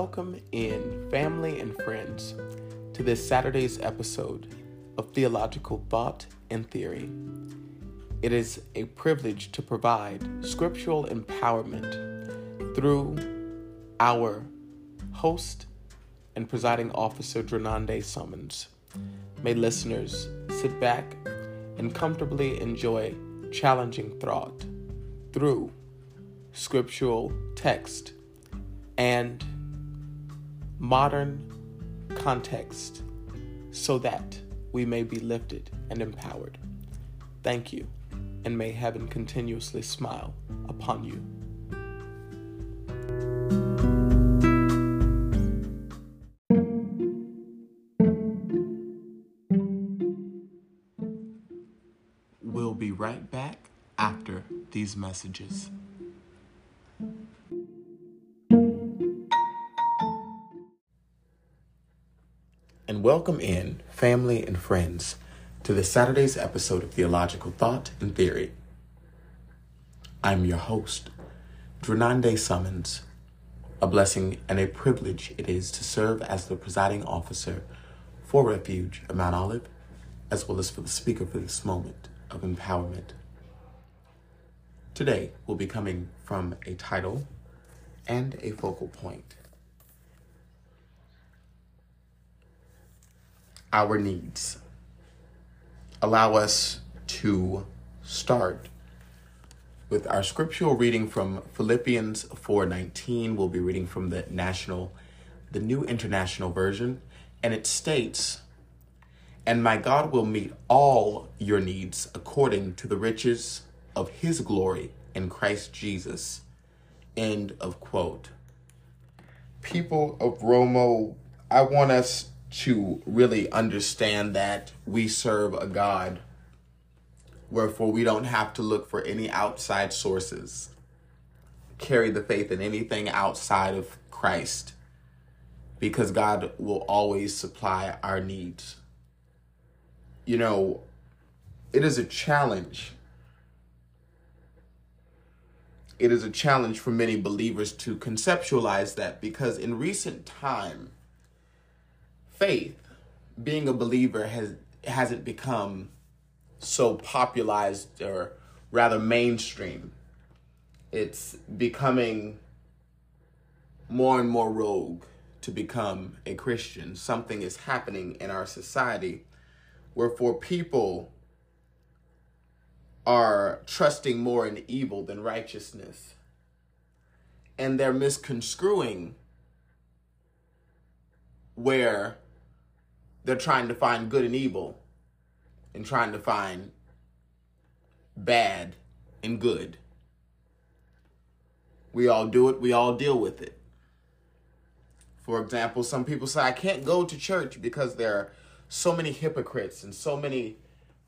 Welcome in, family and friends, to this Saturday's episode of Theological Thought and Theory. It is a privilege to provide scriptural empowerment through our host and presiding officer, Drenande Summons. May listeners sit back and comfortably enjoy challenging thought through scriptural text and modern context so that we may be lifted and empowered. Thank you, and may heaven continuously smile upon you. We'll be right back after these messages. Welcome in, family and friends, to this Saturday's episode of Theological Thought and Theory. I'm your host, Drenande Summons. A blessing and a privilege it is to serve as the presiding officer for Refuge of Mount Olive, as well as for the speaker for this moment of empowerment. Today, we'll be coming from a title and a focal point. Our needs. Allow us to start with our scriptural reading from Philippians 4:19. We'll be reading from the National the New International Version, and it states, "And my God will meet all your needs according to the riches of his glory in Christ Jesus." End of quote. People of Romo, I want us to really understand that we serve a God Wherefore, we don't have to look for any outside sources, carry the faith in anything outside of Christ, because God will always supply our needs. You know, it is a challenge. It is a challenge for many believers to conceptualize that because in recent time, faith, being a believer, has hasn't become so popularized or rather mainstream. It's becoming more and more rogue to become a Christian. Something is happening in our society where for people are trusting more in evil than righteousness. And they're misconstruing where they're trying to find good and evil and trying to find bad and good. We all do it, we all deal with it. For example, some people say, I can't go to church because there are so many hypocrites and so many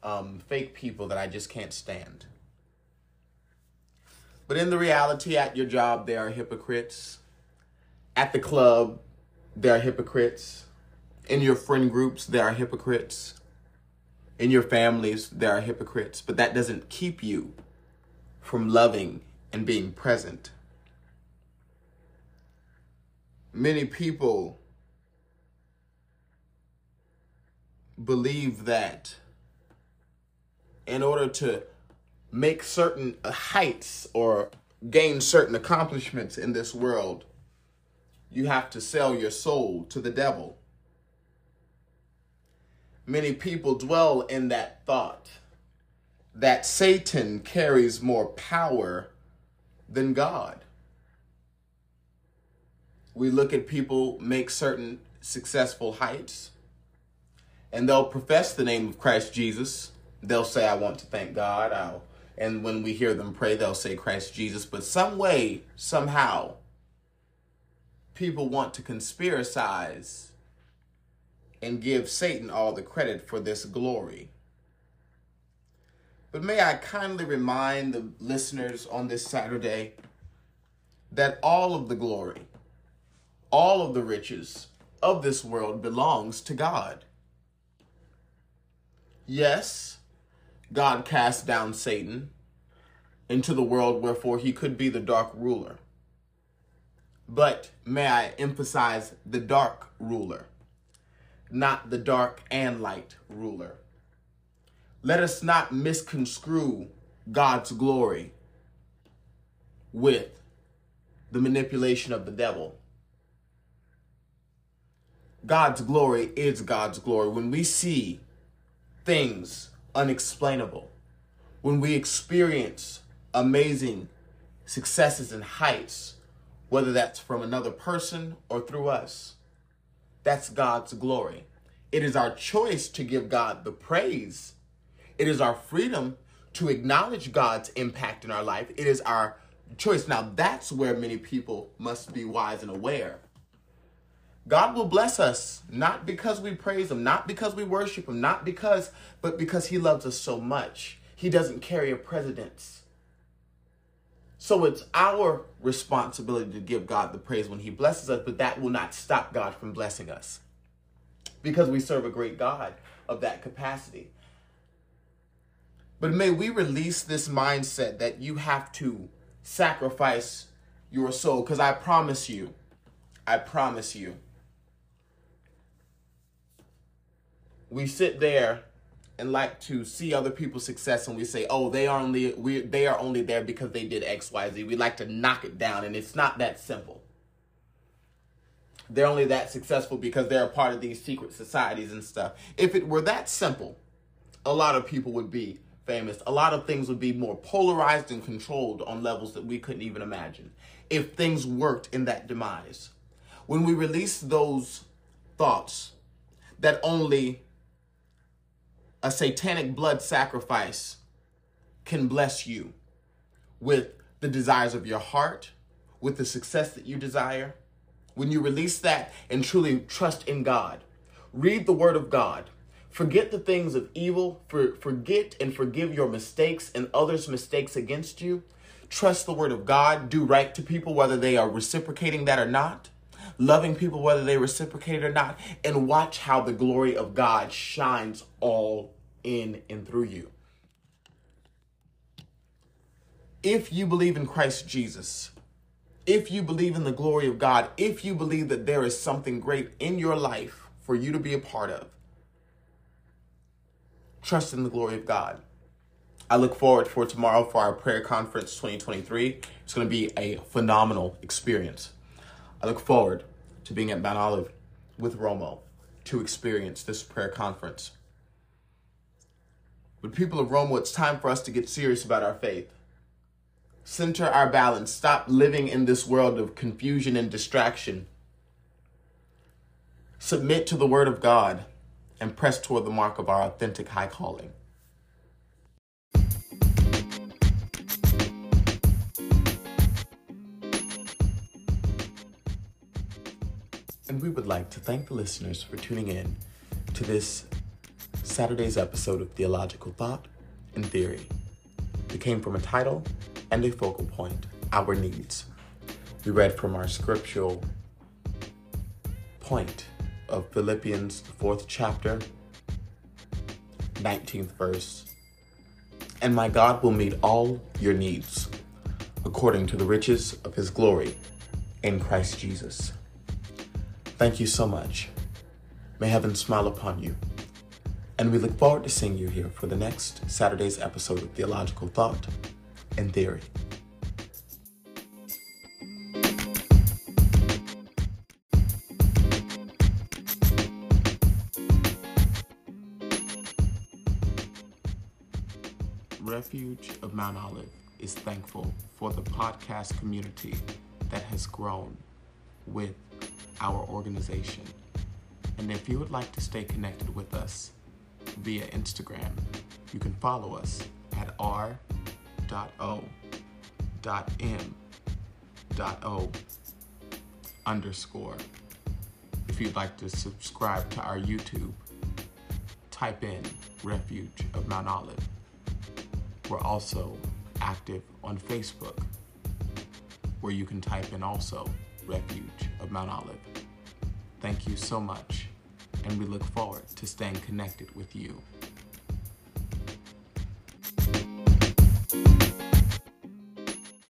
um, fake people that I just can't stand. But in the reality, at your job, there are hypocrites. At the club, there are hypocrites. In your friend groups, there are hypocrites. In your families there are hypocrites, but that doesn't keep you from loving and being present. Many people believe that in order to make certain heights or gain certain accomplishments in this world, you have to sell your soul to the devil many people dwell in that thought that Satan carries more power than God. We look at people make certain successful heights and they'll profess the name of Christ Jesus. They'll say, I want to thank God. I'll, and when we hear them pray, they'll say Christ Jesus. But some way, somehow, people want to conspiracize and give Satan all the credit for this glory. But may I kindly remind the listeners on this Saturday that all of the glory, all of the riches of this world belongs to God. Yes, God cast down Satan into the world, wherefore he could be the dark ruler. but may I emphasize the dark ruler, not the dark and light ruler. Let us not misconstrue God's glory with the manipulation of the devil. God's glory is God's glory. When we see things unexplainable, when we experience amazing successes and heights, whether that's from another person or through us, that's God's glory. It is our choice to give God the praise. It is our freedom to acknowledge God's impact in our life. It is our choice. Now, that's where many people must be wise and aware. God will bless us not because we praise Him, not because we worship Him, not because, but because He loves us so much. He doesn't carry a precedence. So it's our responsibility to give God the praise when He blesses us, but that will not stop God from blessing us because we serve a great God of that capacity. But may we release this mindset that you have to sacrifice your soul because I promise you, I promise you, we sit there and like to see other people's success and we say, "Oh, they are only we they are only there because they did XYZ." We like to knock it down and it's not that simple. They're only that successful because they're a part of these secret societies and stuff. If it were that simple, a lot of people would be famous. A lot of things would be more polarized and controlled on levels that we couldn't even imagine if things worked in that demise. When we release those thoughts that only a satanic blood sacrifice can bless you with the desires of your heart, with the success that you desire. When you release that and truly trust in God, read the Word of God. Forget the things of evil, for, forget and forgive your mistakes and others' mistakes against you. Trust the Word of God. Do right to people, whether they are reciprocating that or not loving people whether they reciprocate or not, and watch how the glory of God shines all in and through you. If you believe in Christ Jesus, if you believe in the glory of God, if you believe that there is something great in your life for you to be a part of, trust in the glory of God. I look forward for tomorrow for our prayer conference 2023. It's going to be a phenomenal experience. I look forward to being at Mount Olive with Romo to experience this prayer conference. But people of Romo, it's time for us to get serious about our faith. Center our balance. Stop living in this world of confusion and distraction. Submit to the word of God and press toward the mark of our authentic high calling. And we would like to thank the listeners for tuning in to this Saturday's episode of Theological Thought and Theory. It came from a title and a focal point Our Needs. We read from our scriptural point of Philippians, fourth chapter, 19th verse. And my God will meet all your needs according to the riches of his glory in Christ Jesus. Thank you so much. May heaven smile upon you. And we look forward to seeing you here for the next Saturday's episode of Theological Thought and Theory. Refuge of Mount Olive is thankful for the podcast community that has grown with our organization. And if you would like to stay connected with us via Instagram, you can follow us at r.o.m.o underscore. If you'd like to subscribe to our YouTube, type in Refuge of Mount Olive. We're also active on Facebook, where you can type in also Refuge of Mount Olive. Thank you so much, and we look forward to staying connected with you.